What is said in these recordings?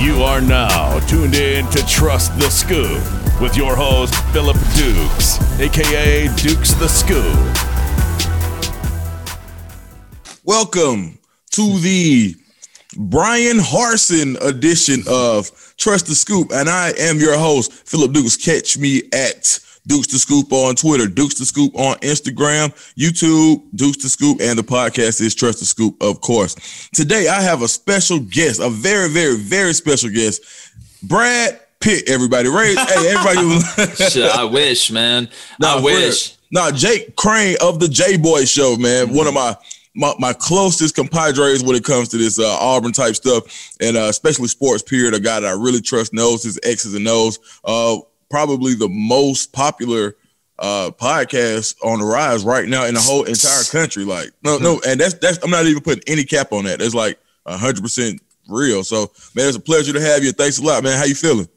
You are now tuned in to Trust the Scoop with your host, Philip Dukes, aka Dukes the Scoop. Welcome to the Brian Harsin edition of Trust the Scoop. And I am your host, Philip Dukes. Catch me at Dukes the Scoop on Twitter, Dukes the Scoop on Instagram, YouTube, Dukes the Scoop, and the podcast is Trust the Scoop, of course. Today, I have a special guest, a very, very, very special guest, Brad Pitt. Everybody, raise, hey, everybody. Shit, I wish, man. I wish. Nah, Jake Crane of the J Boy Show, man. Mm-hmm. One of my my, my closest compadres when it comes to this uh, Auburn type stuff, and uh, especially sports period. A guy that I really trust knows his X's and O's. Uh, probably the most popular uh podcast on the rise right now in the whole entire country. Like, no, no, and that's that's I'm not even putting any cap on that. It's like hundred percent real. So, man, it's a pleasure to have you. Thanks a lot, man. How you feeling?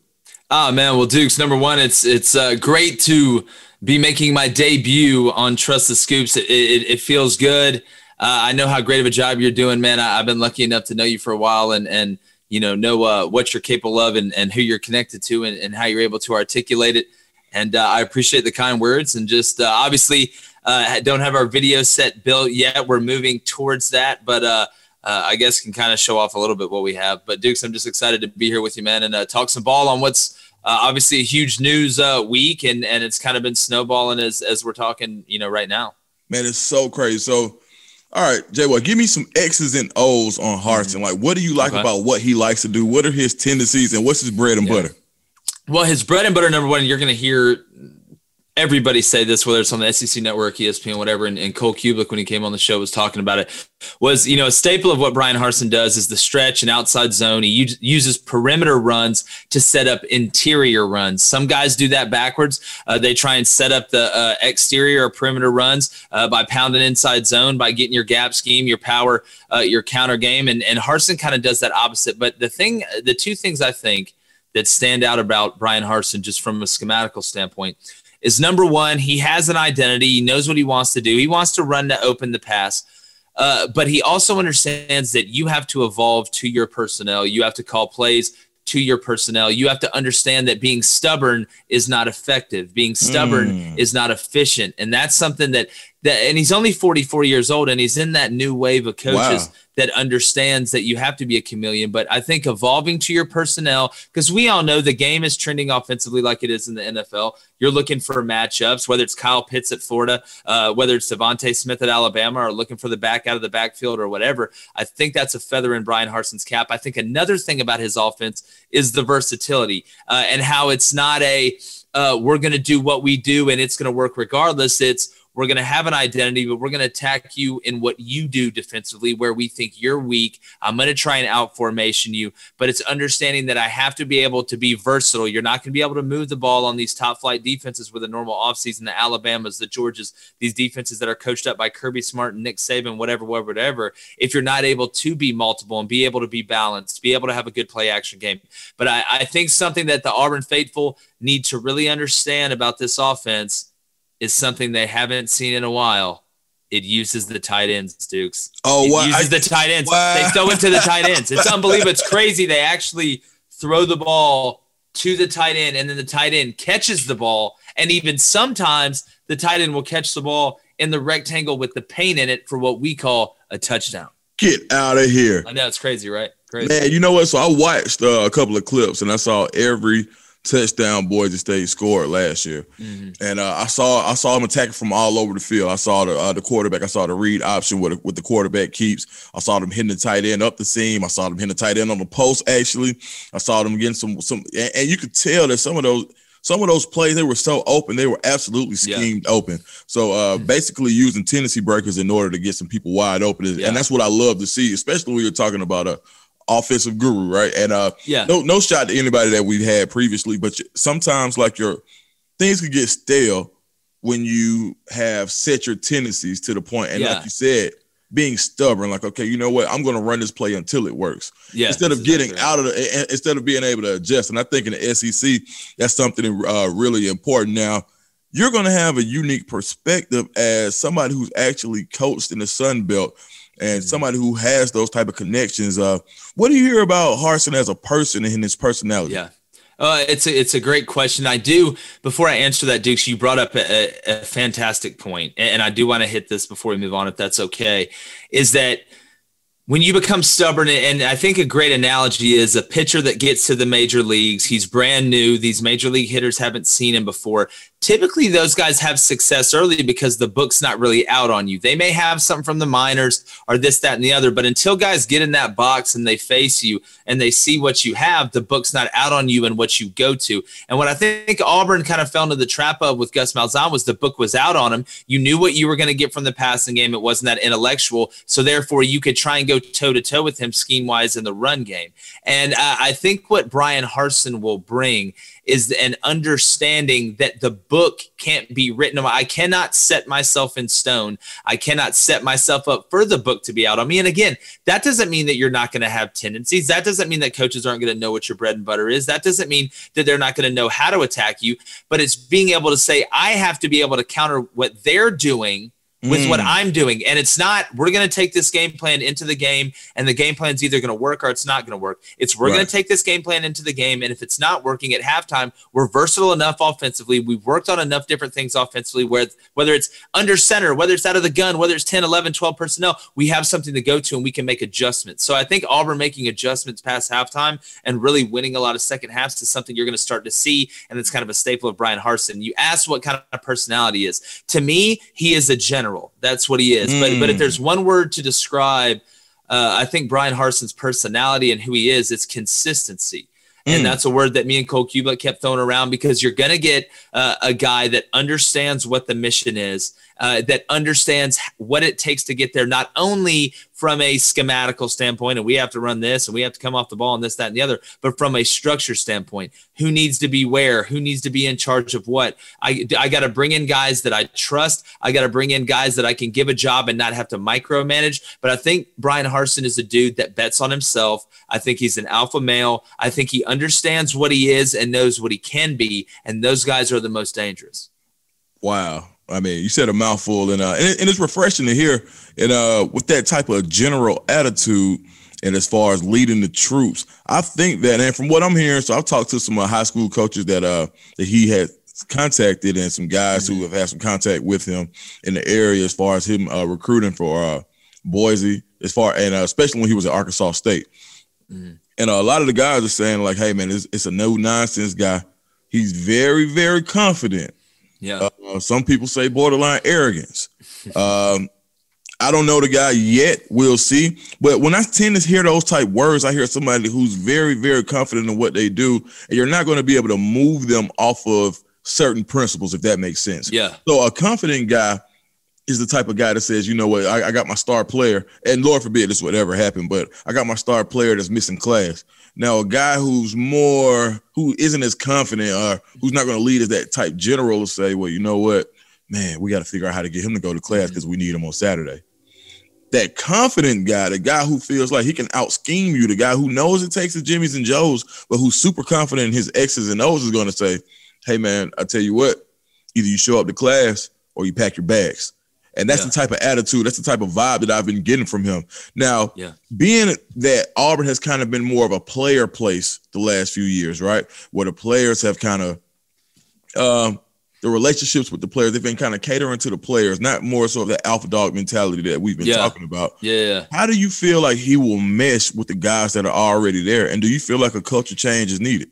Ah, oh, man. Well, Dukes, number one, it's it's uh, great to be making my debut on Trust the Scoops. It, it, it feels good. Uh, I know how great of a job you're doing, man. I, have been lucky enough to know you for a while, and and you know know uh, what you're capable of and, and who you're connected to and, and how you're able to articulate it. And uh, i appreciate the kind words and just uh, obviously uh, don't have our video set built yet. We're moving towards that but uh, uh, i guess can kind of show off a little bit what we have. But dukes i'm just excited to be here with you man and talk some ball on what's obviously a huge news week and and it's kind of been snowballing as as we're talking you know right now. Man it's so crazy. So all right, Jay, well, give me some X's and O's on Harsin. Mm-hmm. Like, what do you like okay. about what he likes to do? What are his tendencies and what's his bread and yeah. butter? Well, his bread and butter, number one, you're going to hear everybody say this, whether it's on the SEC network, ESPN, whatever, and, and, Cole Cubelic when he came on the show was talking about it, was, you know, a staple of what Brian Harsin does is the stretch and outside zone. He u- uses perimeter runs to set up interior runs. Some guys do that backwards. Uh, they try and set up the uh, exterior or perimeter runs uh, by pounding inside zone, by getting your gap scheme, your power, uh, your counter game. And, and Harsin kind of does that opposite. But the thing, the two things I think that stand out about Brian Harsin, just from a schematical standpoint, is number one, he has an identity. He knows what he wants to do. He wants to run to open the pass. Uh, but he also understands that you have to evolve to your personnel. You have to call plays to your personnel. You have to understand that being stubborn is not effective. Being stubborn mm. is not efficient. And that's something that that and he's only 44 years old and he's in that new wave of coaches wow that understands that you have to be a chameleon. But I think evolving to your personnel, because we all know the game is trending offensively like it is in the NFL. You're looking for matchups, whether it's Kyle Pitts at Florida, uh, whether it's DeVonta Smith at Alabama, or looking for the back out of the backfield or whatever. I think that's a feather in brian Harsin's cap. I think another thing about his offense is the versatility uh, and how it's not a uh, we're going to do what we do and it's going to work regardless. It's we're going to have an identity, but we're going to attack you in what you do defensively, where we think you're weak. I'm going to try and out formation you, but it's understanding that I have to be able to be versatile. You're not going to be able to move the ball on these top flight defenses with a normal offseason, the Alabamas, the Georgias, these defenses that are coached up by Kirby Smart and Nick Saban, whatever, whatever, whatever. If you're not able to be multiple and be able to be balanced, be able to have a good play action game. But I, I think something that the Auburn faithful need to really understand about this offense is something they haven't seen in a while. It uses the tight ends, Dukes. Oh, it what? uses the tight ends. They throw it to the tight ends. It's unbelievable. It's crazy. They actually throw the ball to the tight end, and then the tight end catches the ball. And even sometimes the tight end will catch the ball in the rectangle with the paint in it for what we call a touchdown. Get out of here. I know it's crazy, right? Crazy. Man, you know what? So I watched uh, a couple of clips and I saw every touchdown Boise State scored last year, mm-hmm. and uh, I saw I saw him attacking from all over the field. I saw the uh, the quarterback. I saw the read option with with the quarterback keeps. I saw them hitting the tight end up the seam. I saw them hitting the tight end on the post. Actually, I saw them getting some some, and, and you could tell that some of those some of those plays they were so open they were absolutely schemed yeah. open so uh, mm-hmm. basically using tendency breakers in order to get some people wide open yeah. and that's what i love to see especially when you're talking about a offensive guru, right? And uh, yeah, no, no shot to anybody that we've had previously, but sometimes like your things could get stale when you have set your tendencies to the point, and yeah. like you said, being stubborn, like okay, you know what, I'm going to run this play until it works. Yeah, instead of getting exactly out of the, instead of being able to adjust, and I think in the SEC, that's something uh, really important. Now, you're going to have a unique perspective as somebody who's actually coached in the Sun Belt and mm-hmm. somebody who has those type of connections. Uh, what do you hear about Harsin as a person and his personality? Yeah. Uh, it's a it's a great question. I do before I answer that, Dukes. You brought up a, a fantastic point, and I do want to hit this before we move on, if that's okay. Is that when you become stubborn, and I think a great analogy is a pitcher that gets to the major leagues. He's brand new. These major league hitters haven't seen him before typically those guys have success early because the book's not really out on you. They may have something from the minors or this, that, and the other, but until guys get in that box and they face you and they see what you have, the book's not out on you and what you go to. And what I think Auburn kind of fell into the trap of with Gus Malzahn was the book was out on him. You knew what you were going to get from the passing game. It wasn't that intellectual. So therefore, you could try and go toe to toe with him scheme wise in the run game. And uh, I think what Brian Harsin will bring is an understanding that the book can't be written. I cannot set myself in stone. I cannot set myself up for the book to be out on me. And again, that doesn't mean that you're not going to have tendencies. That doesn't mean that coaches aren't going to know what your bread and butter is. That doesn't mean that they're not going to know how to attack you. But it's being able to say, I have to be able to counter what they're doing with mm. what I'm doing. And it's not, we're going to take this game plan into the game, and the game plan is either going to work or it's not going to work. It's we're right. going to take this game plan into the game. And if it's not working at halftime, we're versatile enough offensively. We've worked on enough different things offensively, where whether it's under center, whether it's out of the gun, whether it's 10, 11, 12 personnel, we have something to go to and we can make adjustments. So I think Auburn making adjustments past halftime and really winning a lot of second halves is something you're going to start to see. And it's kind of a staple of Brian Harsin. You asked what kind of personality is. To me, he is a general general. That's what he is. Mm. But but if there's one word to describe, uh, I think Brian Harsin's personality and who he is, it's consistency. And mm. that's a word that me and Cole Cubelic kept throwing around because you're going to get uh, a guy that understands what the mission is uh, that understands what it takes to get there, not only from a schematical standpoint, and we have to run this and we have to come off the ball and this, that, and the other, but from a structure standpoint, who needs to be where, who needs to be in charge of what. I, I got to bring in guys that I trust. I got to bring in guys that I can give a job and not have to micromanage. But I think Brian Harsin is a dude that bets on himself. I think he's an alpha male. I think he understands what he is and knows what he can be. And those guys are the most dangerous. Wow. I mean, you said a mouthful, and uh, and, it, and it's refreshing to hear. And uh, with that type of general attitude, and as far as leading the troops, I think that, and from what I'm hearing, so I've talked to some uh, high school coaches that uh that he had contacted, and some guys mm-hmm. who have had some contact with him in the area as far as him uh, recruiting for uh, Boise, as far and uh, especially when he was at Arkansas State. Mm-hmm. And uh, a lot of the guys are saying like, "Hey, man, it's, it's a no nonsense guy. He's very, very confident." Yeah. Uh, some people say borderline arrogance. Um, I don't know the guy yet. We'll see. But when I tend to hear those type words, I hear somebody who's very, very confident in what they do, and you're not going to be able to move them off of certain principles, if that makes sense. Yeah. So a confident guy is the type of guy that says, you know what, I, I got my star player, and Lord forbid this would ever happen, but I got my star player that's missing class. Now, a guy who's more, who isn't as confident or who's not going to lead as that type general will say, well, you know what, man, we got to figure out how to get him to go to class because mm-hmm. we need him on Saturday. That confident guy, the guy who feels like he can out scheme you, the guy who knows it takes the Jimmys and Joes, but who's super confident in his X's and O's is going to say, hey, man, I tell you what, either you show up to class or you pack your bags. And that's yeah. the type of attitude, that's the type of vibe that I've been getting from him. Now, yeah. being that Auburn has kind of been more of a player place the last few years, right? Where the players have kind of um, the relationships with the players, they've been kind of catering to the players, not more so of that alpha dog mentality that we've been yeah. talking about. Yeah. How do you feel like he will mesh with the guys that are already there? And do you feel like a culture change is needed?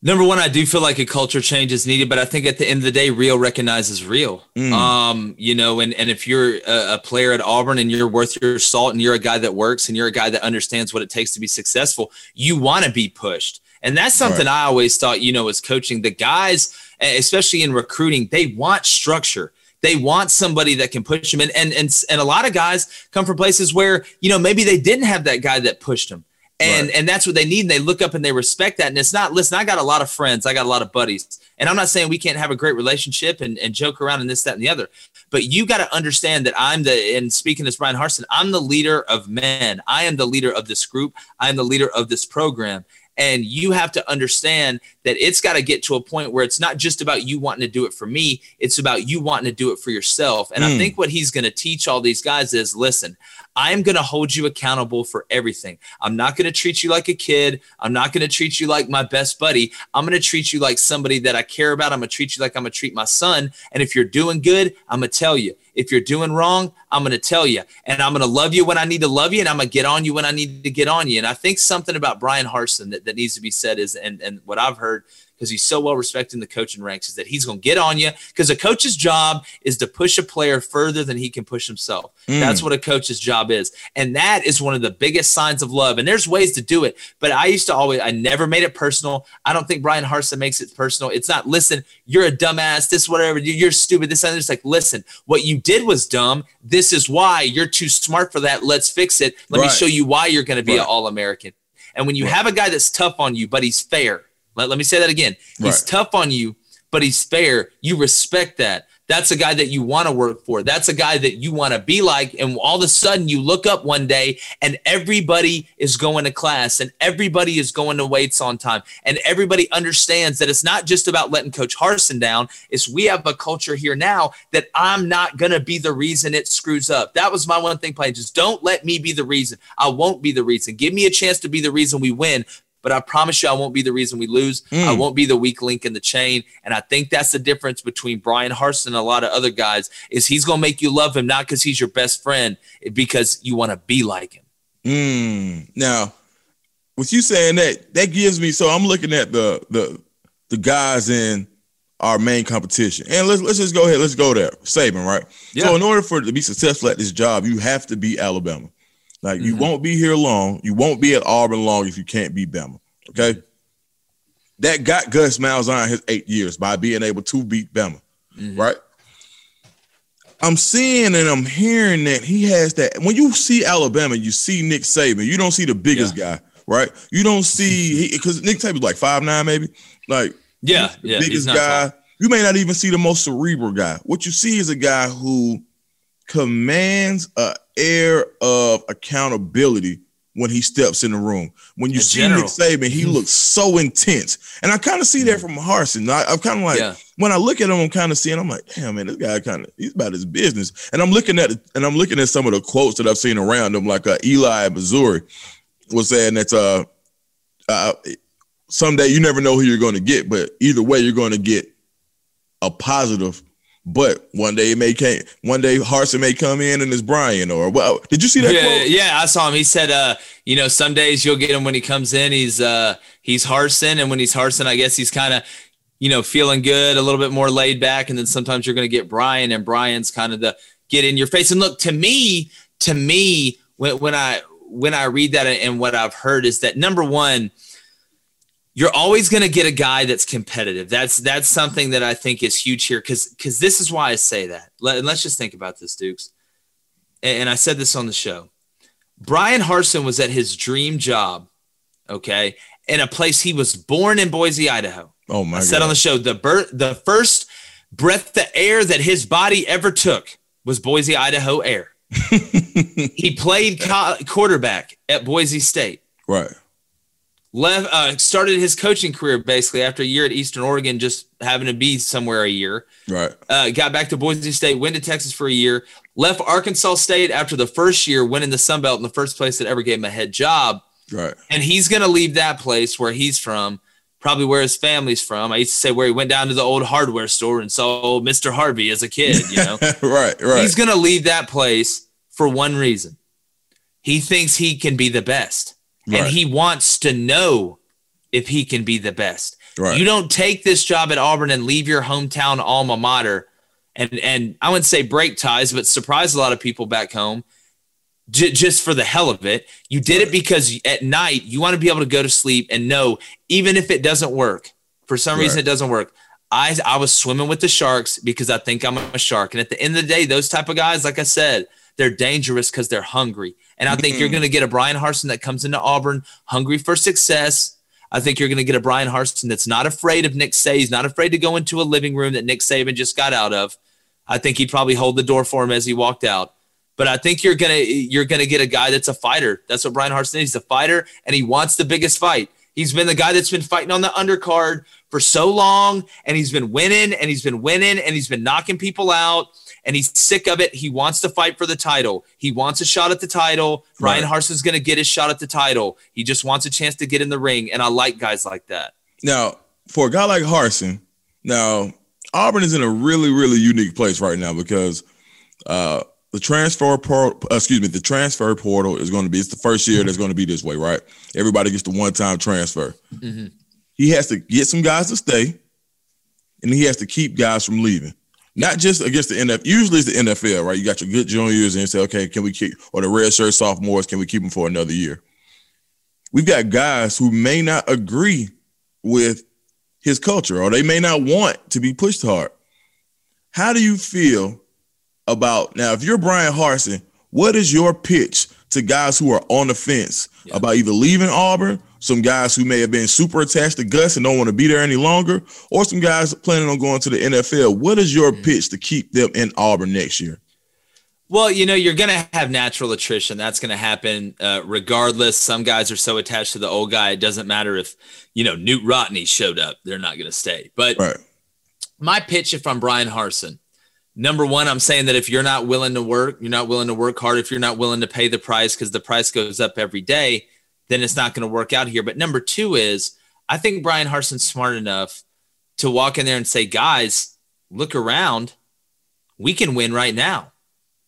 Number one, I do feel like a culture change is needed, but I think at the end of the day, real recognizes real. Mm. Um, you know, and and if you're a, a, player at Auburn and you're worth your salt and you're a guy that works and you're a guy that understands what it takes to be successful, you want to be pushed. And that's something right. I always thought, you know, as coaching, the guys, especially in recruiting, they want structure. They want somebody that can push them. And, and, and, and a lot of guys come from places where, you know, maybe they didn't have that guy that pushed them and right. and that's what they need and they look up and they respect that and it's not listen i got a lot of friends i got a lot of buddies and i'm not saying we can't have a great relationship and, and joke around and this that and the other but you got to understand that i'm the and speaking as brian harsin i'm the leader of men i am the leader of this group i am the leader of this program and you have to understand that it's got to get to a point where it's not just about you wanting to do it for me, it's about you wanting to do it for yourself. And mm. I think what he's going to teach all these guys is listen, I am going to hold you accountable for everything. I'm not going to treat you like a kid. I'm not going to treat you like my best buddy. I'm going to treat you like somebody that I care about. I'm going to treat you like I'm going to treat my son. And if you're doing good, I'm going to tell you. If you're doing wrong, I'm going to tell you. And I'm going to love you when I need to love you. And I'm going to get on you when I need to get on you. And I think something about Brian Harsin that, that needs to be said is, and, and what I've heard because he's so well respected in the coaching ranks is that he's going to get on you because a coach's job is to push a player further than he can push himself. Mm. That's what a coach's job is. And that is one of the biggest signs of love. And there's ways to do it. But I used to always, I never made it personal. I don't think Brian Harsin makes it personal. It's not, listen, you're a dumbass, this, whatever, you're stupid, this, and it's like, listen, what you did was dumb. This is why you're too smart for that. Let's fix it. Let right. me show you why you're going to be right. an All American. And when you right. have a guy that's tough on you, but he's fair, let, let me say that again. He's right. tough on you, but he's fair. You respect that. That's a guy that you want to work for. That's a guy that you want to be like. And all of a sudden, you look up one day and everybody is going to class and everybody is going to weights on time. And everybody understands that it's not just about letting Coach Harsin down. It's we have a culture here now that I'm not going to be the reason it screws up. That was my one thing playing. Just don't let me be the reason. I won't be the reason. Give me a chance to be the reason we win, but I promise you, I won't be the reason we lose. Mm. I won't be the weak link in the chain. And I think that's the difference between Brian Harsin and a lot of other guys is he's going to make you love him, not because he's your best friend, because you want to be like him. Mm. Now, with you saying that, that gives me, so I'm looking at the, the, the guys in our main competition. And let's let's just go ahead. Let's go there. Saban, right? Yeah. So in order for to be successful at this job, you have to be Alabama. Like you mm-hmm. won't be here long. You won't be at Auburn long if you can't beat Bama. Okay. That got Gus Malzahn his eight years by being able to beat Bama. Mm-hmm. Right. I'm seeing and I'm hearing that he has that. When you see Alabama, you see Nick Saban. You don't see the biggest yeah. guy, right? You don't see because Nick Saban's like five nine, maybe. Like yeah, yeah, biggest guy. Tall. You may not even see the most cerebral guy. What you see is a guy who commands a air of accountability when he steps in the room. When you see general. Nick Saban, he mm-hmm. looks so intense. And I kind of see that from Harsin. I, am kind of like, yeah. when I look at him, I'm kind of seeing, I'm like, damn, man, this guy kind of, he's about his business. And I'm looking at, and I'm looking at some of the quotes that I've seen around him, like uh, Eli Missouri was saying that uh, uh, someday you never know who you're going to get, but either way, you're going to get a positive but one day it may came. One day Harsin may come in and it's Brian Or well, did you see that? Yeah, quote? yeah, I saw him. He said, uh, you know, some days you'll get him when he comes in. He's uh, he's Harsin, and when he's Harsin, I guess he's kind of, you know, feeling good, a little bit more laid back. And then sometimes you're going to get Brian, and Brian's kind of the get in your face. And look, to me, to me, when when I when I read that and what I've heard is that number one you're always going to get a guy that's competitive. That's that's something that I think is huge here because because this is why I say that. Let, and let's just think about this, Dukes. And, and I said this on the show. Brian Harsin was at his dream job, okay, in a place he was born in Boise, Idaho. Oh my! God. I said on the show the birth, the first breath the air that his body ever took was Boise, Idaho air. he played co- quarterback at Boise State. Right left uh, started his coaching career basically after a year at Eastern Oregon, just having to be somewhere a year. Right. Uh, got back to Boise State, went to Texas for a year, left Arkansas State after the first year, winning the Sun Belt in the first place that ever gave him a head job. Right. And he's going to leave that place where he's from, probably where his family's from. I used to say where he went down to the old hardware store and saw Mr. Harvey as a kid. You know. right. Right. He's going to leave that place for one reason. He thinks he can be the best right. and he wants to know if he can be the best. Right. You don't take this job at Auburn and leave your hometown alma mater and and I wouldn't say break ties, but surprise a lot of people back home j- just for the hell of it. You did it because at night you want to be able to go to sleep and know even if it doesn't work, for some right. reason it doesn't work. I I was swimming with the sharks because I think I'm a shark. And at the end of the day, those type of guys, like I said, they're dangerous because they're hungry. And I think mm-hmm. you're going to get a Brian Harsin that comes into Auburn hungry for success. I think you're going to get a Brian Harsin that's not afraid of Nick Saban. He's not afraid to go into a living room that Nick Saban just got out of. I think he'd probably hold the door for him as he walked out. But I think you're gonna you're gonna get a guy that's a fighter. That's what Brian Harsin is. He's a fighter, and he wants the biggest fight. He's been the guy that's been fighting on the undercard for so long, and he's been winning, and he's been winning, and he's been knocking people out and he's sick of it. He wants to fight for the title. He wants a shot at the title. Right. Harsin's going to get his shot at the title. He just wants a chance to get in the ring, and I like guys like that. Now, for a guy like Harsin, now Auburn is in a really, really unique place right now because uh, the transfer portal, excuse me, the transfer portal is going to be. It's the first year that's going to be this way, right? Everybody gets the one-time transfer. Mhm. He has to get some guys to stay, and he has to keep guys from leaving. Not just against the NFL. Usually it's the NFL, right? You got your good juniors and you say, okay, can we keep or the red shirt sophomores? Can we keep them for another year? We've got guys who may not agree with his culture or they may not want to be pushed hard. How do you feel about now if you're Brian Harsin, what is your pitch to guys who are on the fence Yeah. about either leaving Auburn, some guys who may have been super attached to Gus and don't want to be there any longer, or some guys planning on going to the NFL? What is your pitch to keep them in Auburn next year? Well, you know, you're going to have natural attrition. That's going to happen uh, regardless. Some guys are so attached to the old guy, it doesn't matter if, you know, Knute Rockne showed up, they're not going to stay. But Right. my pitch, if I'm Brian Harsin, number one, I'm saying that if you're not willing to work, you're not willing to work hard, if you're not willing to pay the price because the price goes up every day, then it's not going to work out here. But number two is, I think Brian Harsin's smart enough to walk in there and say, guys, look around. We can win right now.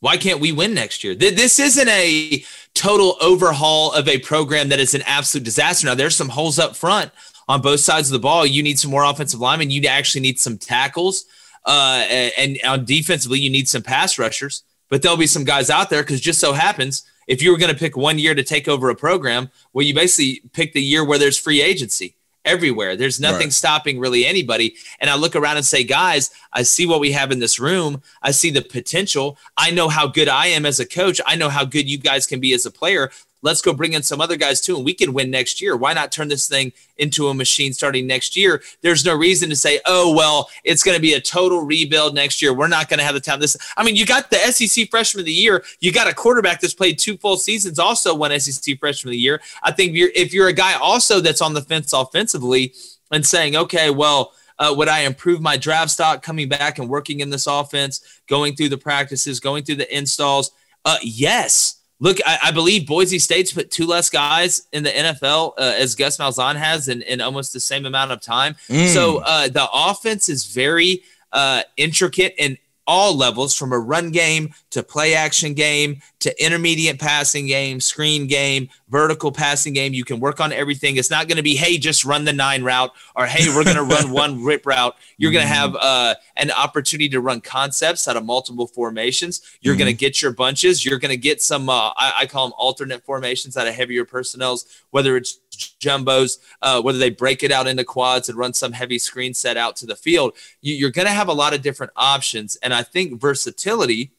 Why can't we win next year? This isn't a total overhaul of a program that is an absolute disaster. Now, there's some holes up front on both sides of the ball. You need some more offensive linemen. You actually need some tackles. Uh, and, and on defensively, you need some pass rushers. But there'll be some guys out there because just so happens, if you were going to pick one year to take over a program, well, you basically pick the year where there's free agency everywhere. There's nothing Right. stopping really anybody. And I look around and say, guys, I see what we have in this room. I see the potential. I know how good I am as a coach. I know how good you guys can be as a player. Let's go bring in some other guys too, and we can win next year. Why not turn this thing into a machine starting next year? There's no reason to say, oh, well, it's going to be a total rebuild next year. We're not going to have the time. This, I mean, you got the SEC freshman of the year. You got a quarterback that's played two full seasons, also one SEC freshman of the year. I think if you're, if you're a guy also that's on the fence offensively and saying, okay, well, uh, would I improve my draft stock coming back and working in this offense, going through the practices, going through the installs? Uh, yes. Look, I, I believe Boise State's put two less guys in the NFL uh, as Gus Malzahn has in, in almost the same amount of time. Mm. So uh, the offense is very uh, intricate in all levels from a run game to play action game to intermediate passing game, screen game, vertical passing game. You can work on everything. It's not going to be, hey, just run the nine route or hey, we're going to run one rip route. You're going to have uh, an opportunity to run concepts out of multiple formations. You're going to get your bunches. You're going to get some, uh, I, I call them alternate formations out of heavier personnels, whether it's jumbos, uh, whether they break it out into quads and run some heavy screen set out to the field. You, you're going to have a lot of different options. And I think versatility,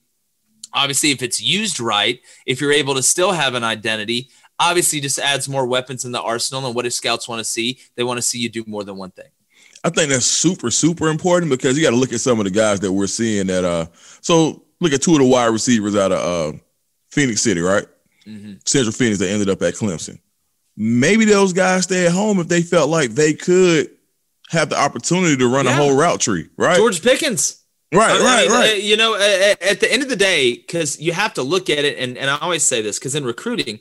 obviously, if it's used right, if you're able to still have an identity, obviously just adds more weapons in the arsenal. And what do scouts want to see? They want to see you do more than one thing. I think that's super, super important because you got to look at some of the guys that we're seeing that uh so look at two of the wide receivers out of uh Phenix City, right? Mm-hmm. Central Phenix that ended up at Clemson. Maybe those guys stay at home if they felt like they could have the opportunity to run Yeah. a whole route tree, right? George Pickens. right, I right, mean, uh, right. You know, at the end of the day, because you have to look at it, and, and I always say this because in recruiting,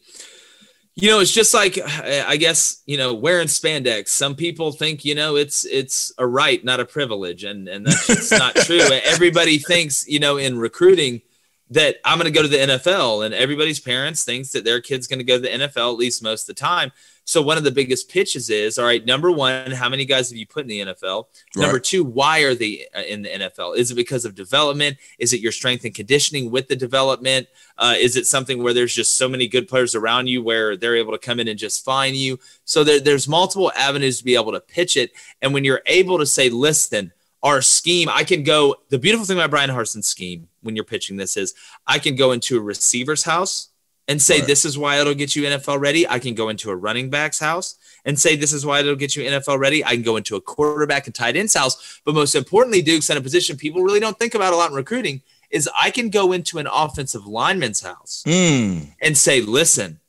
you know, it's just like I guess you know wearing spandex. Some people think you know it's it's a right, not a privilege, and and that's just not true. Everybody thinks you know in recruiting that I'm going to go to the NFL, and everybody's parents thinks that their kid's going to go to the NFL at least most of the time. So one of the biggest pitches is, all right, number one, how many guys have you put in the NFL? Number two, why are they uh, in the NFL? Is it because of development? Is it your strength and conditioning with the development? Uh, is it something where there's just so many good players around you where they're able to come in and just find you? So there, there's multiple avenues to be able to pitch it. And when you're able to say, listen, our scheme, I can go. The beautiful thing about Brian Harsin's scheme when you're pitching this is I can go into a receiver's house and say, Right. this is why it'll get you NFL ready. I can go into a running back's house and say, this is why it'll get you NFL ready. I can go into a quarterback and tight end's house. But most importantly, Duke's in a position people really don't think about a lot in recruiting is I can go into an offensive lineman's house Mm, and say, listen,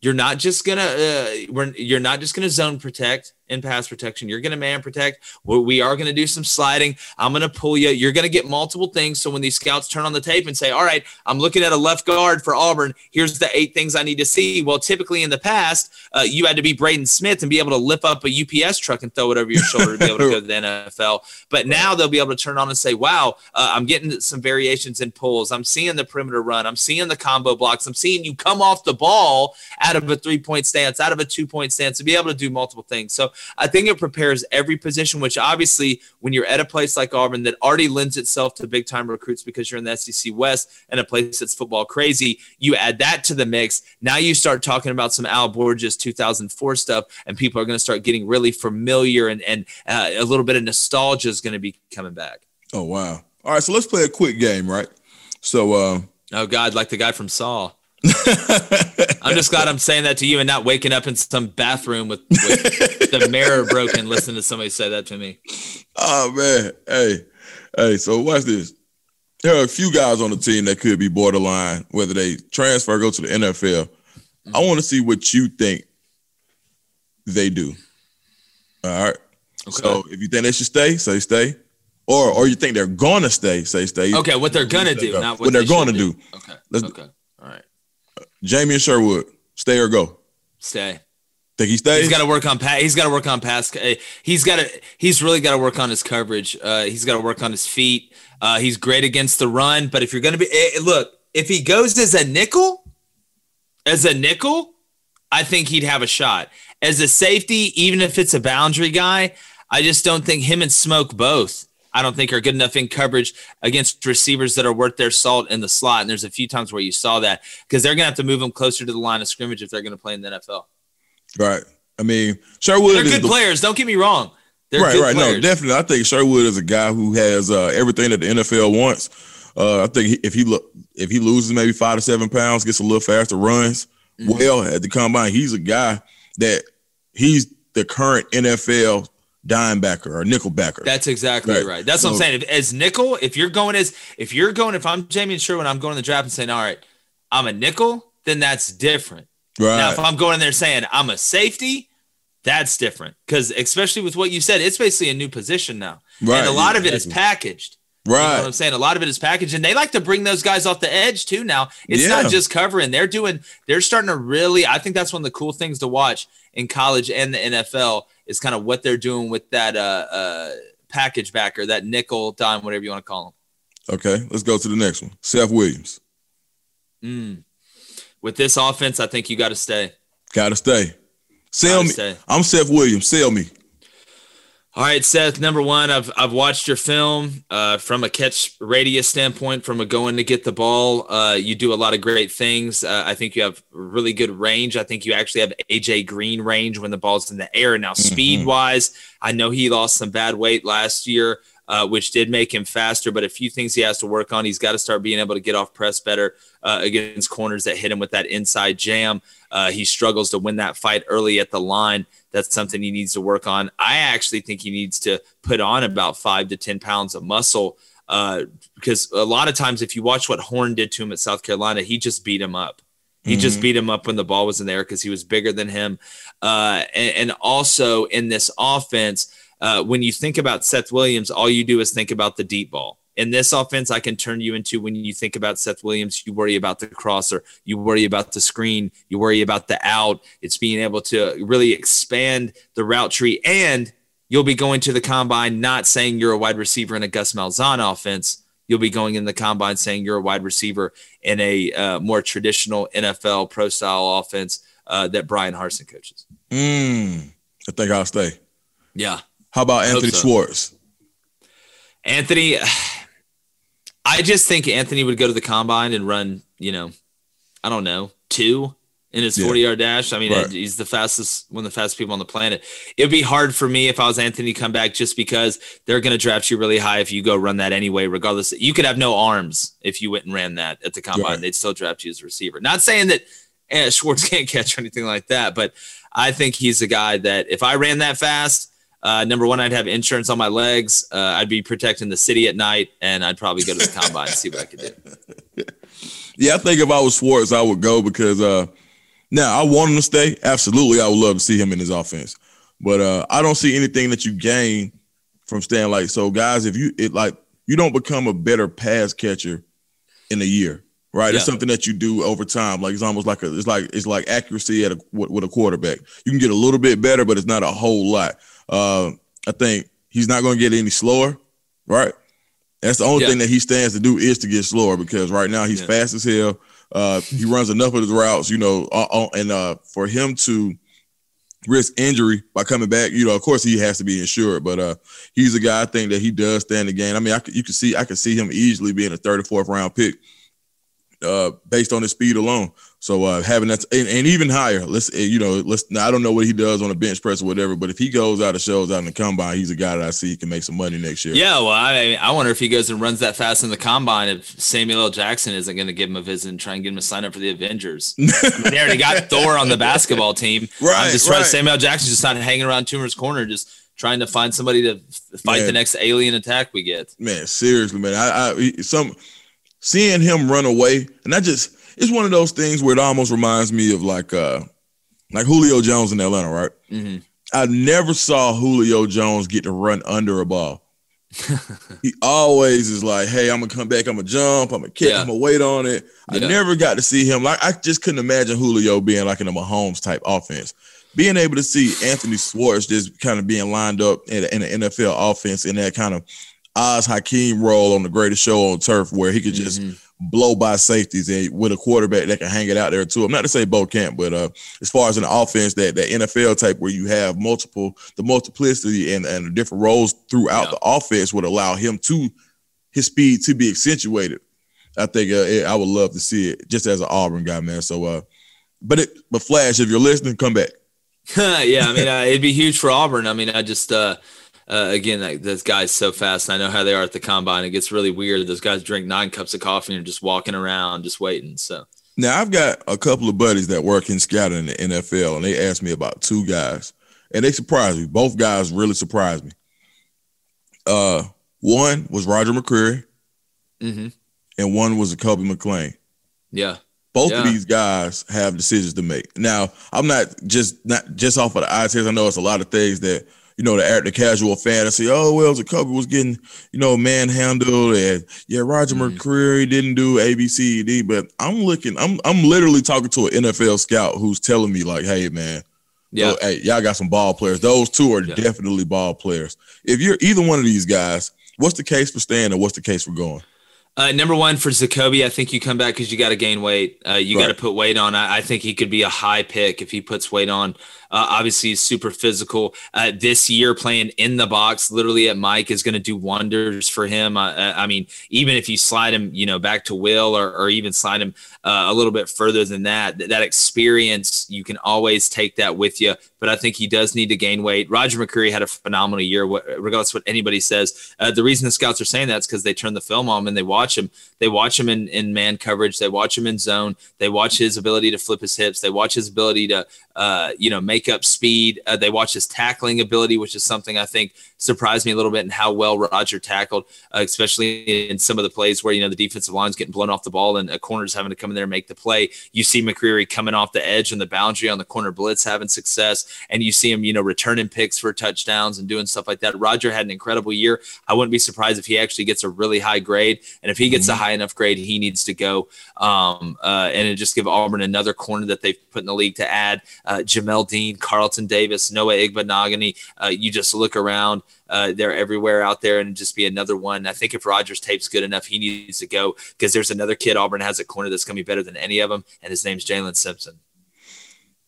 you're not just gonna uh, you're not just gonna zone protect in pass protection. You're going to man protect. We are going to do some sliding. I'm going to pull you. You're going to get multiple things. So when these scouts turn on the tape and say, all right, I'm looking at a left guard for Auburn, here's the eight things I need to see. Well, typically in the past, uh, you had to be Braden Smith and be able to lift up a UPS truck and throw it over your shoulder to be able to go to the NFL. But now they'll be able to turn on and say, wow, uh, I'm getting some variations in pulls. I'm seeing the perimeter run. I'm seeing the combo blocks. I'm seeing you come off the ball out of a three point stance, out of a two point stance to be able to do multiple things. So I think it prepares every position, which obviously, when you're at a place like Auburn that already lends itself to big time recruits because you're in the SEC West and a place that's football crazy, you add that to the mix. Now you start talking about some Al Borges 2004 stuff, and people are going to start getting really familiar, and, and uh, a little bit of nostalgia is going to be coming back. Oh, wow. All right. So let's play a quick game, right? So, uh, oh, God, like the guy from Saw. I'm just glad I'm saying that to you and not waking up in some bathroom with, with the mirror broken, listening to somebody say that to me. Oh man, hey, hey. So watch this. There are a few guys on the team that could be borderline, whether they transfer, go to the NFL. Mm-hmm. I want to see what you think they do. All right. Okay. So if you think they should stay, say stay. Or or you think they're gonna stay, say stay. Okay, what they're gonna do, not what, what they're they gonna do. do. Okay. Let's, okay. Right. Jamien Sherwood, stay or go? Stay. Think he stays? He's got to work on pass. He's got to work on pass. Eh, he's got to. He's really got to work on his coverage. Uh, he's got to work on his feet. Uh, he's great against the run, but if you're going to be eh, look, if he goes as a nickel, as a nickel, I think he'd have a shot. As a safety, even if it's a boundary guy, I just don't think him and Smoke both I don't think are good enough in coverage against receivers that are worth their salt in the slot. And there's a few times where you saw that because they're going to have to move them closer to the line of scrimmage if they're going to play in the NFL. Right. I mean, Sherwood. They're good the, players. Don't get me wrong. They're right, right. Players. No, definitely. I think Sherwood is a guy who has uh, everything that the NFL wants. Uh, I think if he look if he loses maybe five to seven pounds, gets a little faster, runs mm-hmm. well at the combine, he's a guy that he's the current NFL dime backer or nickel backer. That's exactly right. right. That's so, what I'm saying. If, as nickel, if you're going as if you're going, if I'm Jamien Sherwood, I'm going to the draft and saying, all right, I'm a nickel, then that's different. Right. Now, if I'm going in there saying I'm a safety, that's different. Because especially with what you said, it's basically a new position now. Right. And a lot yeah, of it exactly. is packaged. Right. You know what I'm saying? A lot of it is packaged, and they like to bring those guys off the edge too. Now it's yeah. not just covering; they're doing, they're starting to really. I think that's one of the cool things to watch in college and the NFL is kind of what they're doing with that uh, uh, package backer, that nickel dime, whatever you want to call them. Okay, let's go to the next one. Seth Williams. Mm. With this offense, I think you got to stay. Got to stay. Sell me. Stay. I'm Seth Williams. Sell me. All right, Seth. Number one, I've I've watched your film uh, from a catch radius standpoint, from a going to get the ball. Uh, you do a lot of great things. Uh, I think you have really good range. I think you actually have AJ Green range when the ball's in the air. Now, mm-hmm. speed wise, I know he lost some bad weight last year, uh, which did make him faster. But a few things he has to work on. He's got to start being able to get off press better uh, against corners that hit him with that inside jam. Uh, he struggles to win that fight early at the line that's something he needs to work on. I actually think he needs to put on about five to 10 pounds of muscle uh, because a lot of times, if you watch what Horn did to him at South Carolina, he just beat him up. He mm-hmm. just beat him up when the ball was in there because he was bigger than him. Uh, and, and, also in this offense, uh, when you think about Seth Williams, all you do is think about the deep ball in this offense, I can turn you into when you think about Seth Williams, you worry about the crosser, you worry about the screen, you worry about the out. It's being able to really expand the route tree. And you'll be going to the combine not saying you're a wide receiver in a Gus Malzahn offense. You'll be going in the combine saying you're a wide receiver in a uh, more traditional NFL pro style offense uh, that Brian Harsin coaches. Mm, I think I'll stay. Yeah. How about Anthony so. Schwartz? Anthony, I just think Anthony would go to the combine and run, you know, I don't know, two in his 40 yeah. yard dash. I mean, right. he's the fastest, one of the fastest people on the planet. It'd be hard for me if I was Anthony to come back just because they're going to draft you really high if you go run that anyway, regardless. You could have no arms if you went and ran that at the combine. Right. They'd still draft you as a receiver. Not saying that eh, Schwartz can't catch or anything like that, but I think he's a guy that if I ran that fast, uh, number one, I'd have insurance on my legs. Uh, I'd be protecting the city at night, and I'd probably go to the combine and see what I could do. Yeah, I think if I was Schwartz, I would go because uh, now I want him to stay. Absolutely, I would love to see him in his offense. But uh, I don't see anything that you gain from staying like so, guys. If you it like you don't become a better pass catcher in a year, right? Yeah. It's something that you do over time. Like it's almost like a it's like it's like accuracy at a with a quarterback. You can get a little bit better, but it's not a whole lot. Uh, I think he's not going to get any slower, right? That's the only yeah. thing that he stands to do is to get slower because right now he's yeah. fast as hell. Uh, he runs enough of his routes, you know, uh, uh, and uh, for him to risk injury by coming back, you know, of course he has to be insured, but uh, he's a guy I think that he does stand the game. I mean, I could, you can see I can see him easily being a third or fourth round pick uh, based on his speed alone. So uh, having that and, and, even higher, let's you know, let's. Now, I don't know what he does on a bench press or whatever, but if he goes out and shows out in the combine, he's a guy that I see can make some money next year. Yeah, well, I I wonder if he goes and runs that fast in the combine, if Samuel L. Jackson isn't going to give him a visit and try and get him to sign up for the Avengers. I mean, they already got Thor on the basketball team. Right, I'm just right. Samuel L. Jackson's just not hanging around Toomer's corner, just trying to find somebody to fight man. the next alien attack we get. Man, seriously, man, I, I some seeing him run away, and I just it's one of those things where it almost reminds me of like uh like Julio Jones in Atlanta, right? Mm-hmm. I never saw Julio Jones get to run under a ball. he always is like, "Hey, I'm gonna come back. I'm gonna jump. I'm gonna kick. Yeah. I'm gonna wait on it." I never got to see him. Like, I just couldn't imagine Julio being like in a Mahomes type offense. Being able to see Anthony Schwartz just kind of being lined up in, in an NFL offense in that kind of Az Hakim role on the greatest show on turf, where he could just mm-hmm blow by safeties and with a quarterback that can hang it out there too. I'm not to say Bo can't, but uh, as far as an offense that that NFL type where you have multiple the multiplicity and and different roles throughout yeah. the offense would allow him to his speed to be accentuated. I think uh, I would love to see it just as an Auburn guy, man. So, uh, but it but Flash, if you're listening, come back. yeah, I mean, uh, it'd be huge for Auburn. I mean, I just uh, uh, again, that, those guys so fast. I know how they are at the combine. It gets really weird. Those guys drink nine cups of coffee and are just walking around, just waiting. So now I've got a couple of buddies that work in scouting in the NFL, and they asked me about two guys, and they surprised me. Both guys really surprised me. Uh, one was Roger McCreary, mm-hmm. and one was a Kobe McClain. Yeah. Both yeah. of these guys have decisions to make. Now, I'm not just not just off of the eye test. I know it's a lot of things that you know, the act the casual fantasy. Oh well, the Kobe was getting, you know, manhandled, and yeah, Roger mm. McCreary didn't do A, B, C, D. But I'm looking, I'm I'm literally talking to an NFL scout who's telling me like, hey man, yeah, hey, y'all got some ball players. Those two are yeah. definitely ball players. If you're either one of these guys, what's the case for staying, and what's the case for going? Uh, number one for Zakoby, I think you come back because you got to gain weight. Uh, you right. got to put weight on. I, I, think he could be a high pick if he puts weight on. Uh, obviously, super physical. Uh, this year, playing in the box, literally at Mike, is going to do wonders for him. I mean, even if you slide him, you know, back to Will, or, or even slide him uh, a little bit further than that, that experience you can always take that with you. But I think he does need to gain weight. Roger McCreary had a phenomenal year, regardless of what anybody says. Uh, the reason the scouts are saying that is because they turn the film on and they watch him. They watch him in, in man coverage. They watch him in zone. They watch his ability to flip his hips. They watch his ability to, uh, you know, make up speed. Uh, they watch his tackling ability, which is something I think surprised me a little bit and how well Roger tackled, uh, especially in some of the plays where, you know, the defensive line's getting blown off the ball and a corner's having to come in there and make the play. You see McCreary coming off the edge and the boundary on the corner blitz having success, and you see him, you know, returning picks for touchdowns and doing stuff like that. Roger had an incredible year. I wouldn't be surprised if he actually gets a really high grade. And if he gets mm-hmm. a high enough grade, he needs to go. Um, uh, and just give Auburn another corner that they've put in the league to add. Uh, Jamel Dean, Carlton Davis, Noah Igbinoghene. Uh, you just look around. Uh, they're everywhere out there and just be another one. I think if Rogers tape's good enough, he needs to go because there's another kid Auburn has a corner that's going to be better than any of them, and his name's Jaylin Simpson.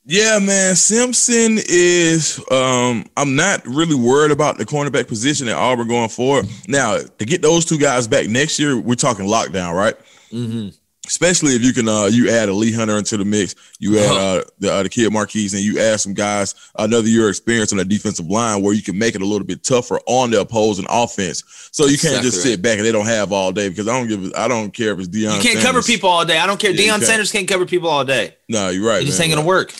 Yeah, man. Simpson is um I'm not really worried about the cornerback position at Auburn going forward. Now, to get those two guys back next year, we're talking lockdown, right? Mm-hmm especially if you can uh you add a Lee Hunter into the mix, you add uh-huh. uh the, uh, the kid Marquise, and you add some guys another year experience on the defensive line where you can make it a little bit tougher on the opposing offense. So you can't exactly just sit back and they don't have all day because I don't give I don't care if it's Deion. You can't Sanders. cover people all day. I don't care. Yeah, Deion Sanders can't cover people all day. No, you're right. It just ain't gonna work.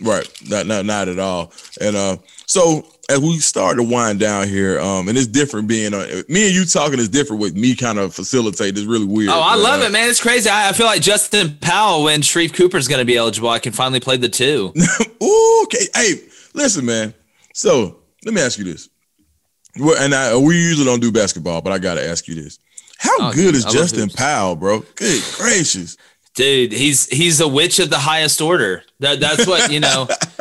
Right. Not not not at all. And uh so as we start to wind down here, um, and it's different being uh, me and you talking is different with me kind of facilitate. It's really weird. Oh, I love uh, it, man. It's crazy. I, I, feel like Justin Powell when Sharife Cooper's going to be eligible. I can finally play the two. Ooh, okay. Hey, listen, man. So let me ask you this. Well, and I, we usually don't do basketball, but I got to ask you this. How Oh, good dude, is I Justin. Powell, bro? Good gracious. dude he's he's a witch of the highest order that that's what you know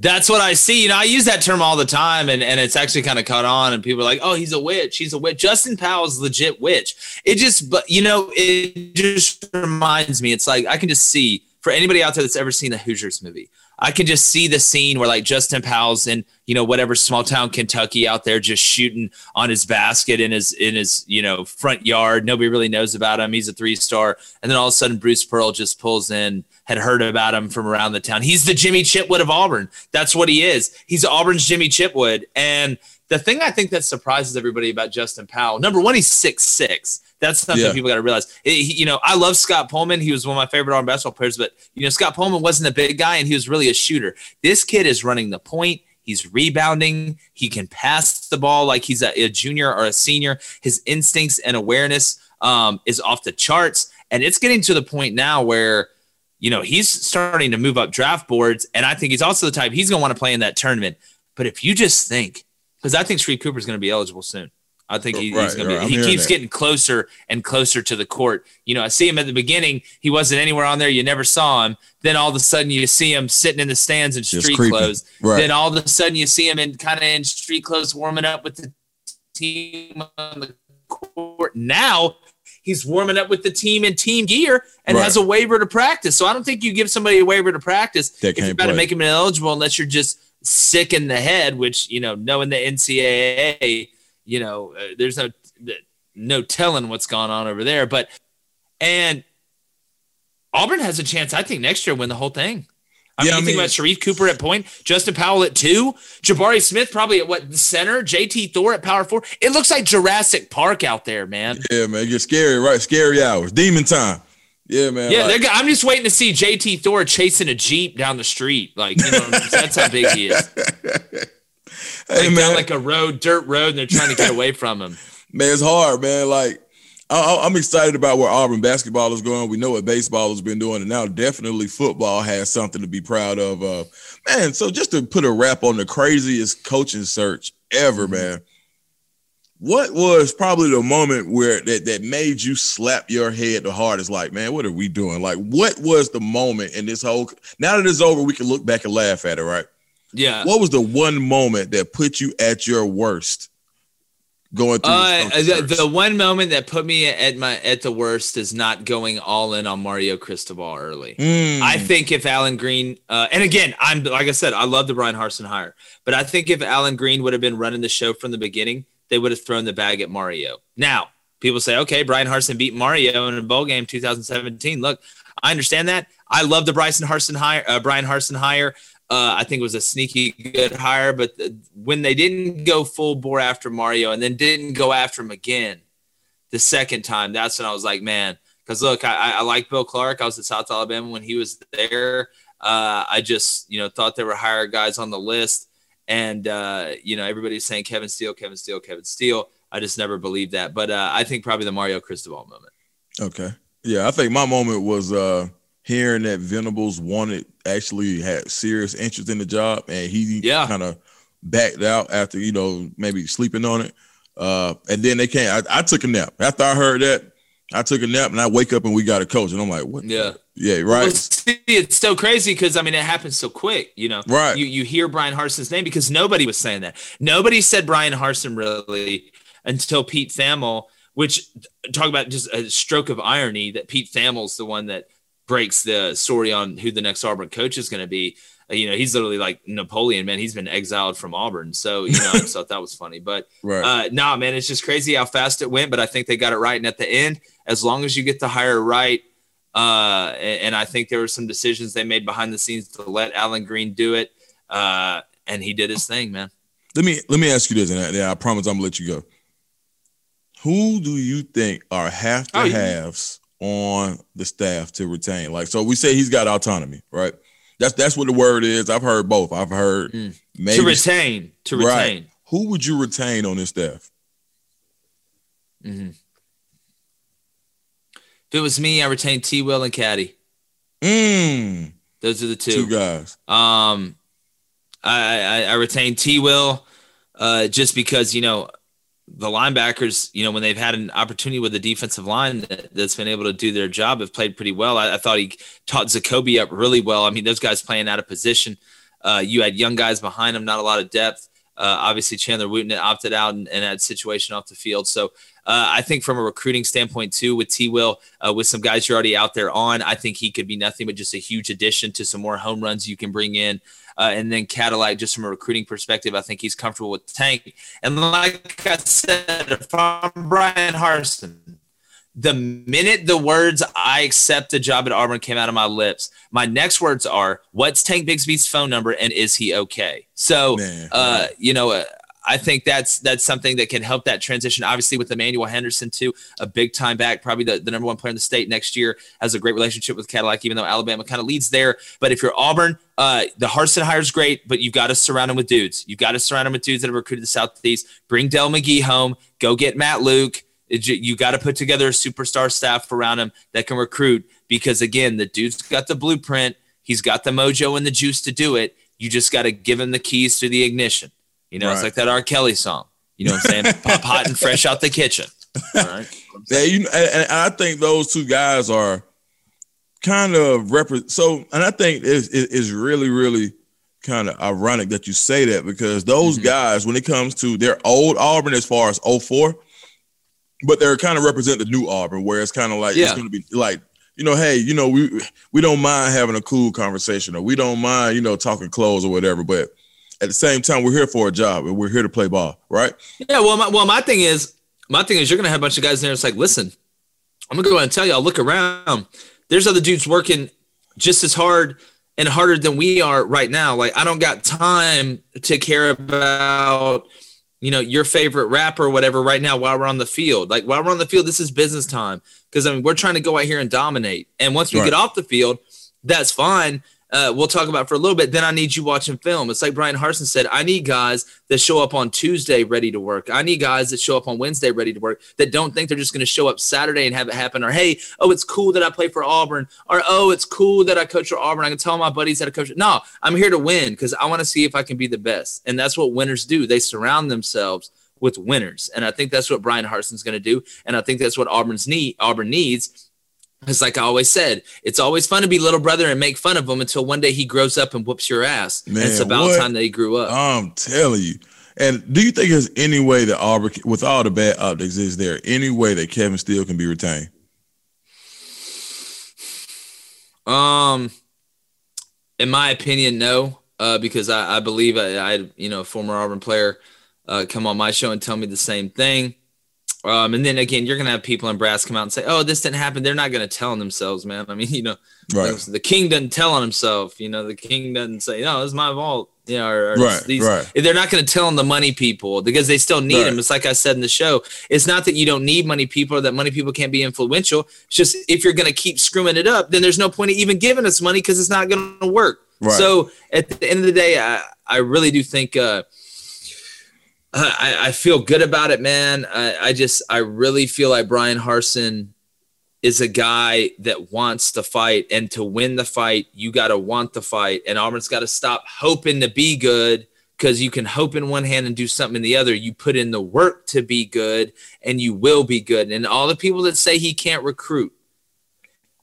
that's what i see you know i use that term all the time and and it's actually kind of caught on and people are like oh he's a witch he's a witch justin powell's legit witch it just but you know it just reminds me it's like i can just see for anybody out there that's ever seen the hoosiers movie I can just see the scene where like Justin Powell's in, you know, whatever small town Kentucky out there just shooting on his basket in his in his, you know, front yard. Nobody really knows about him. He's a three star. And then all of a sudden Bruce Pearl just pulls in, had heard about him from around the town. He's the Jimmy Chitwood of Auburn. That's what he is. He's Auburn's Jimmy Chitwood. And the thing I think that surprises everybody about Justin Powell, number one, he's six six. That's something Yeah. people got to realize. It- he- you know, I love Scott Pullman. He was one of my favorite Auburn basketball players, but you know, Scott Pullman wasn't a big guy, and he was really a shooter. This kid is running the point. He's rebounding. He can pass the ball like he's a, a junior or a senior. His instincts and awareness um, is off the charts, and it's getting to the point now where you know he's starting to move up draft boards, and I think he's also the type he's going to want to play in that tournament. But if you just think, because I think Sharif Cooper is going to be eligible soon. I think he, Right, he's going to right. I'm be. He keeps that. getting closer and closer to the court. You know, I see him at the beginning. He wasn't anywhere on there. You never saw him. Then all of a sudden, you see him sitting in the stands in street clothes. Right. Then all of a sudden, you see him in kind of in street clothes, warming up with the team on the court. Now he's warming up with the team in team gear and Right. has a waiver to practice. So I don't think you give somebody a waiver to practice That if you're about to make him ineligible unless you're just sick in the head. Which you know, knowing the NCAA, you know, uh, there's no no telling what's gone on over there. But and Auburn has a chance, I think, next year to win the whole thing. I Yeah, mean, I you think about Sharif Cooper at point, Justin Powell at two, Jabari Smith probably at what center, JT Thor at power four. It looks like Jurassic Park out there, man. Yeah, man. Gets scary, right? Scary hours. Demon time. Yeah, man. Yeah, like- I'm just waiting to see JT Thor chasing a jeep down the street. Like, you know, that's how big he is. hey, Like, man. down like a road, dirt road, and they're trying to get away from him. Man, it's hard, man. Like, I, I'm excited about where Auburn basketball is going. We know what baseball has been doing, and now definitely football has something to be proud of. Uh, man, so just to put a wrap on the craziest coaching search ever, man. What was probably the moment where that, that made you slap your head the hardest? Like, man, what are we doing? Like, what was the moment in this whole? Now that it's over, we can look back and laugh at it, right? Yeah. What was the one moment that put you at your worst going through Uh, the, the one moment that put me at my at the worst is not going all in on Mario Cristobal early. Mm. I think if Alan Green, uh, and again, I'm like I said, I love the Brian Harsin hire, but I think if Alan Green would have been running the show from the beginning, they would have thrown the bag at Mario. Now, people say, okay, Brian Harsin beat Mario in a bowl game 2017. Look, I understand that. I love the Bryson Harsin hire, uh, Brian Harsin hire. Uh, I think it was a sneaky good hire, but the, when they didn't go full bore after Mario and then didn't go after him again the second time, that's when I was like, man, because look, I, I- like Bill Clark. I was at South Alabama when he was there. Uh, I just, you know, thought there were higher guys on the list. And, uh, you know, everybody's saying Kevin Steele, Kevin Steele, Kevin Steele. I just never believed that. But uh, I think probably the Mario Cristobal moment. Okay. Yeah, I think my moment was uh hearing that Venables wanted actually had serious interest in the job and he Yeah. kind of backed out after, you know, maybe sleeping on it. Uh and then they came I, I took a nap. After I heard that, I took a nap and I wake up and we got a coach and I'm like, what? Yeah. Yeah, right. Well, see, it's so crazy because I mean it happens so quick, you know. Right. You you hear Brian Harsin's name because nobody was saying that. Nobody said Brian Harsin really until Pete Thamel, which talk about just a stroke of irony that Pete Thamel's the one that breaks the story on who the next Auburn coach is going to be. Uh, You know, he's literally like Napoleon, man. He's been exiled from Auburn, so you know, I just thought that was funny. But right. uh, nah, man, it's just crazy how fast it went, but I think they got it right. And at the end, as long as you get the hire right, uh, and, and I think there were some decisions they made behind the scenes to let Alan Green do it, uh, and he did his thing, man. let me let me ask you this, and I, yeah, I promise I'm gonna let you go. Who do you think are half the Oh, halves on the staff to retain? Like, so we say he's got autonomy, right? That's that's what the word is. I've heard both. I've heard Mm. maybe to retain, to retain. Right. Who would you retain on this staff? Mhm. If it was me, I retained T. Will and Caddy. Mm, Those are the two two. guys. Um, I, I, I retain T. Will uh, just because you know the linebackers, you know, when they've had an opportunity with the defensive line that, has been able to do their job, have played pretty well. I, I thought he taught Zakoby up really well. I mean, those guys playing out of position. Uh, you had young guys behind them, not a lot of depth. Uh, obviously, Chandler Wooten opted out and, and, had situation off the field. So uh, I think from a recruiting standpoint too, with T. Will, uh, with some guys you're already out there on, I think he could be nothing but just a huge addition to some more home runs you can bring in. Uh, and then Cadillac, just from a recruiting perspective, I think he's comfortable with Tank. And like I said, from Brian Harsin, the minute the words "I accept a job at Auburn" came out of my lips, my next words are, "What's Tank Bigsby's phone number and is he okay?" So, Man, uh, you know, uh, I think that's that's something that can help that transition. Obviously, with Emmanuel Henderson too, a big time back, probably the, the number one player in the state next year, has a great relationship with Cadillac, even though Alabama kind of leads there. But if you're Auburn, uh, the Harsin hire is great, but you've got to surround him with dudes. You've got to surround him with dudes that have recruited the Southeast. Bring Dell McGee home. Go get Matt Luke. You got to put together a superstar staff around him that can recruit because again, the dude's got the blueprint. He's got the mojo and the juice to do it. You just got to give him the keys to the ignition. You know, right. it's like that R. Kelly song. You know what I'm saying? Pop hot and fresh out the kitchen. All right. Yeah, you and, I think those two guys are kind of represent. So, and I think it's, it's really, really kind of ironic that you say that because those mm-hmm. guys, when it comes to their old Auburn as far as 04, but they're kind of represent the new Auburn, where it's kind of like yeah. it's going to be like you know, hey, you know, we we don't mind having a cool conversation, or we don't mind, you know, talking clothes or whatever. But at the same time, we're here for a job and we're here to play ball, right? Yeah. Well, my, well, my thing is, my thing is, you're gonna have a bunch of guys in there. It's like, listen, I'm gonna go ahead and tell you. I'll look around. There's other dudes working just as hard and harder than we are right now. Like, I don't got time to care about you know, your favorite rapper or whatever right now while we're on the field. Like while we're on the field, this is business time. Because I mean, we're trying to go out here and dominate. And once we right. get off the field, that's fine uh, we'll talk about for a little bit. Then I need you watching film. It's like Brian Harsin said, I need guys that show up on Tuesday ready to work. I need guys that show up on Wednesday ready to work that don't think they're just going to show up Saturday and have it happen. Or, hey, oh, it's cool that I play for Auburn. Or, oh, it's cool that I coach for Auburn. I can tell my buddies that I coach. No, I'm here to win because I want to see if I can be the best. And that's what winners do. They surround themselves with winners. And I think that's what Brian Harsin's going to do. And I think that's what Auburn's need Auburn needs it's like I always said, it's always fun to be little brother and make fun of him until one day he grows up and whoops your ass. Man, it's about what? time that he grew up. I'm telling you. And do you think there's any way that Auburn, with all the bad optics, is there any way that Kevin Steele can be retained? Um, in my opinion, no. Uh, because I, I believe I, I, had you know a former Auburn player uh, come on my show and tell me the same thing. Um, and then again, you're gonna have people in brass come out and say, "Oh, this didn't happen." They're not gonna tell on themselves, man. I mean, you know, right. the king doesn't tell on himself. You know, the king doesn't say, "No, it's my fault." You know, or, or right, these, right. They're not to tell on the money people because they still need right. them. It's like I said in the show. It's not that you don't need money people or that money people can't be influential. It's just if you're to keep screwing it up, then there's no point in even giving us money because it's not to work. Right. So at the end of the day, I, I really do think. Uh, I, I feel good about it, man. I, I just I really feel like Brian Harsin is a guy that wants to fight, and to win the fight, you got to want the fight. And Auburn's got to stop hoping to be good because you can hope in one hand and do something in the other. You put in the work to be good, and you will be good. And all the people that say he can't recruit,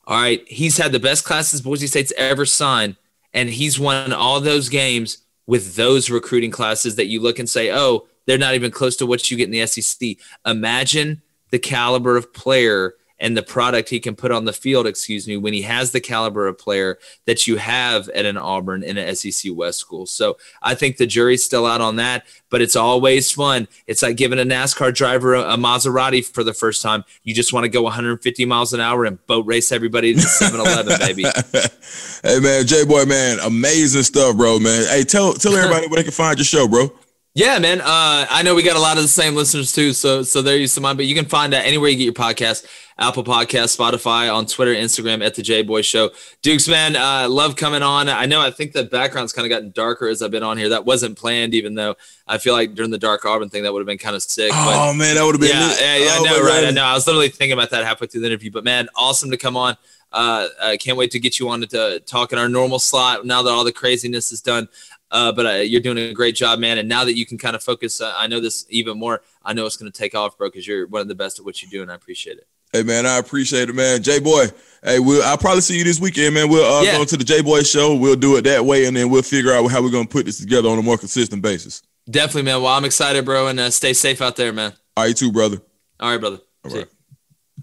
all right, he's had the best classes Boise State's ever signed, and he's won all those games with those recruiting classes that you look and say, oh, they're not even close to what you get in the SEC. Imagine the caliber of player and the product he can put on the field, excuse me, when he has the caliber of player that you have at an Auburn in an SEC West school. So I think the jury's still out on that, but it's always fun. It's like giving a NASCAR driver a, a Maserati for the first time. You just want to go 150 miles an hour and boat race everybody to 7 Eleven, baby. hey, man, J Boy, man, amazing stuff, bro, man. Hey, tell, tell everybody where they can find your show, bro. Yeah, man. Uh, I know we got a lot of the same listeners too, so so they're used to mine. But you can find that anywhere you get your podcast, Apple Podcast, Spotify, on Twitter, Instagram at the J Boy Show. Dukes, man, uh, love coming on. I know I think the background's kind of gotten darker as I've been on here. That wasn't planned, even though I feel like during the Dark Auburn thing that would have been kind of sick. Oh man, that would have been yeah, yeah, yeah. Oh, I know, right? I know. I was literally thinking about that halfway through the interview. But man, awesome to come on. Uh, I can't wait to get you on to, to talk in our normal slot now that all the craziness is done. Uh, but uh, you're doing a great job, man. And now that you can kind of focus, uh, I know this even more. I know it's going to take off, bro, because you're one of the best at what you do, and I appreciate it. Hey man, I appreciate it, man. J boy, hey, we'll I'll probably see you this weekend, man. We'll uh, Yeah. go to the J boy show. We'll do it that way, and then we'll figure out how we're gonna put this together on a more consistent basis. Definitely, man. Well, I'm excited, bro, and uh, stay safe out there, man. All right, you too, brother. All right, brother. All right.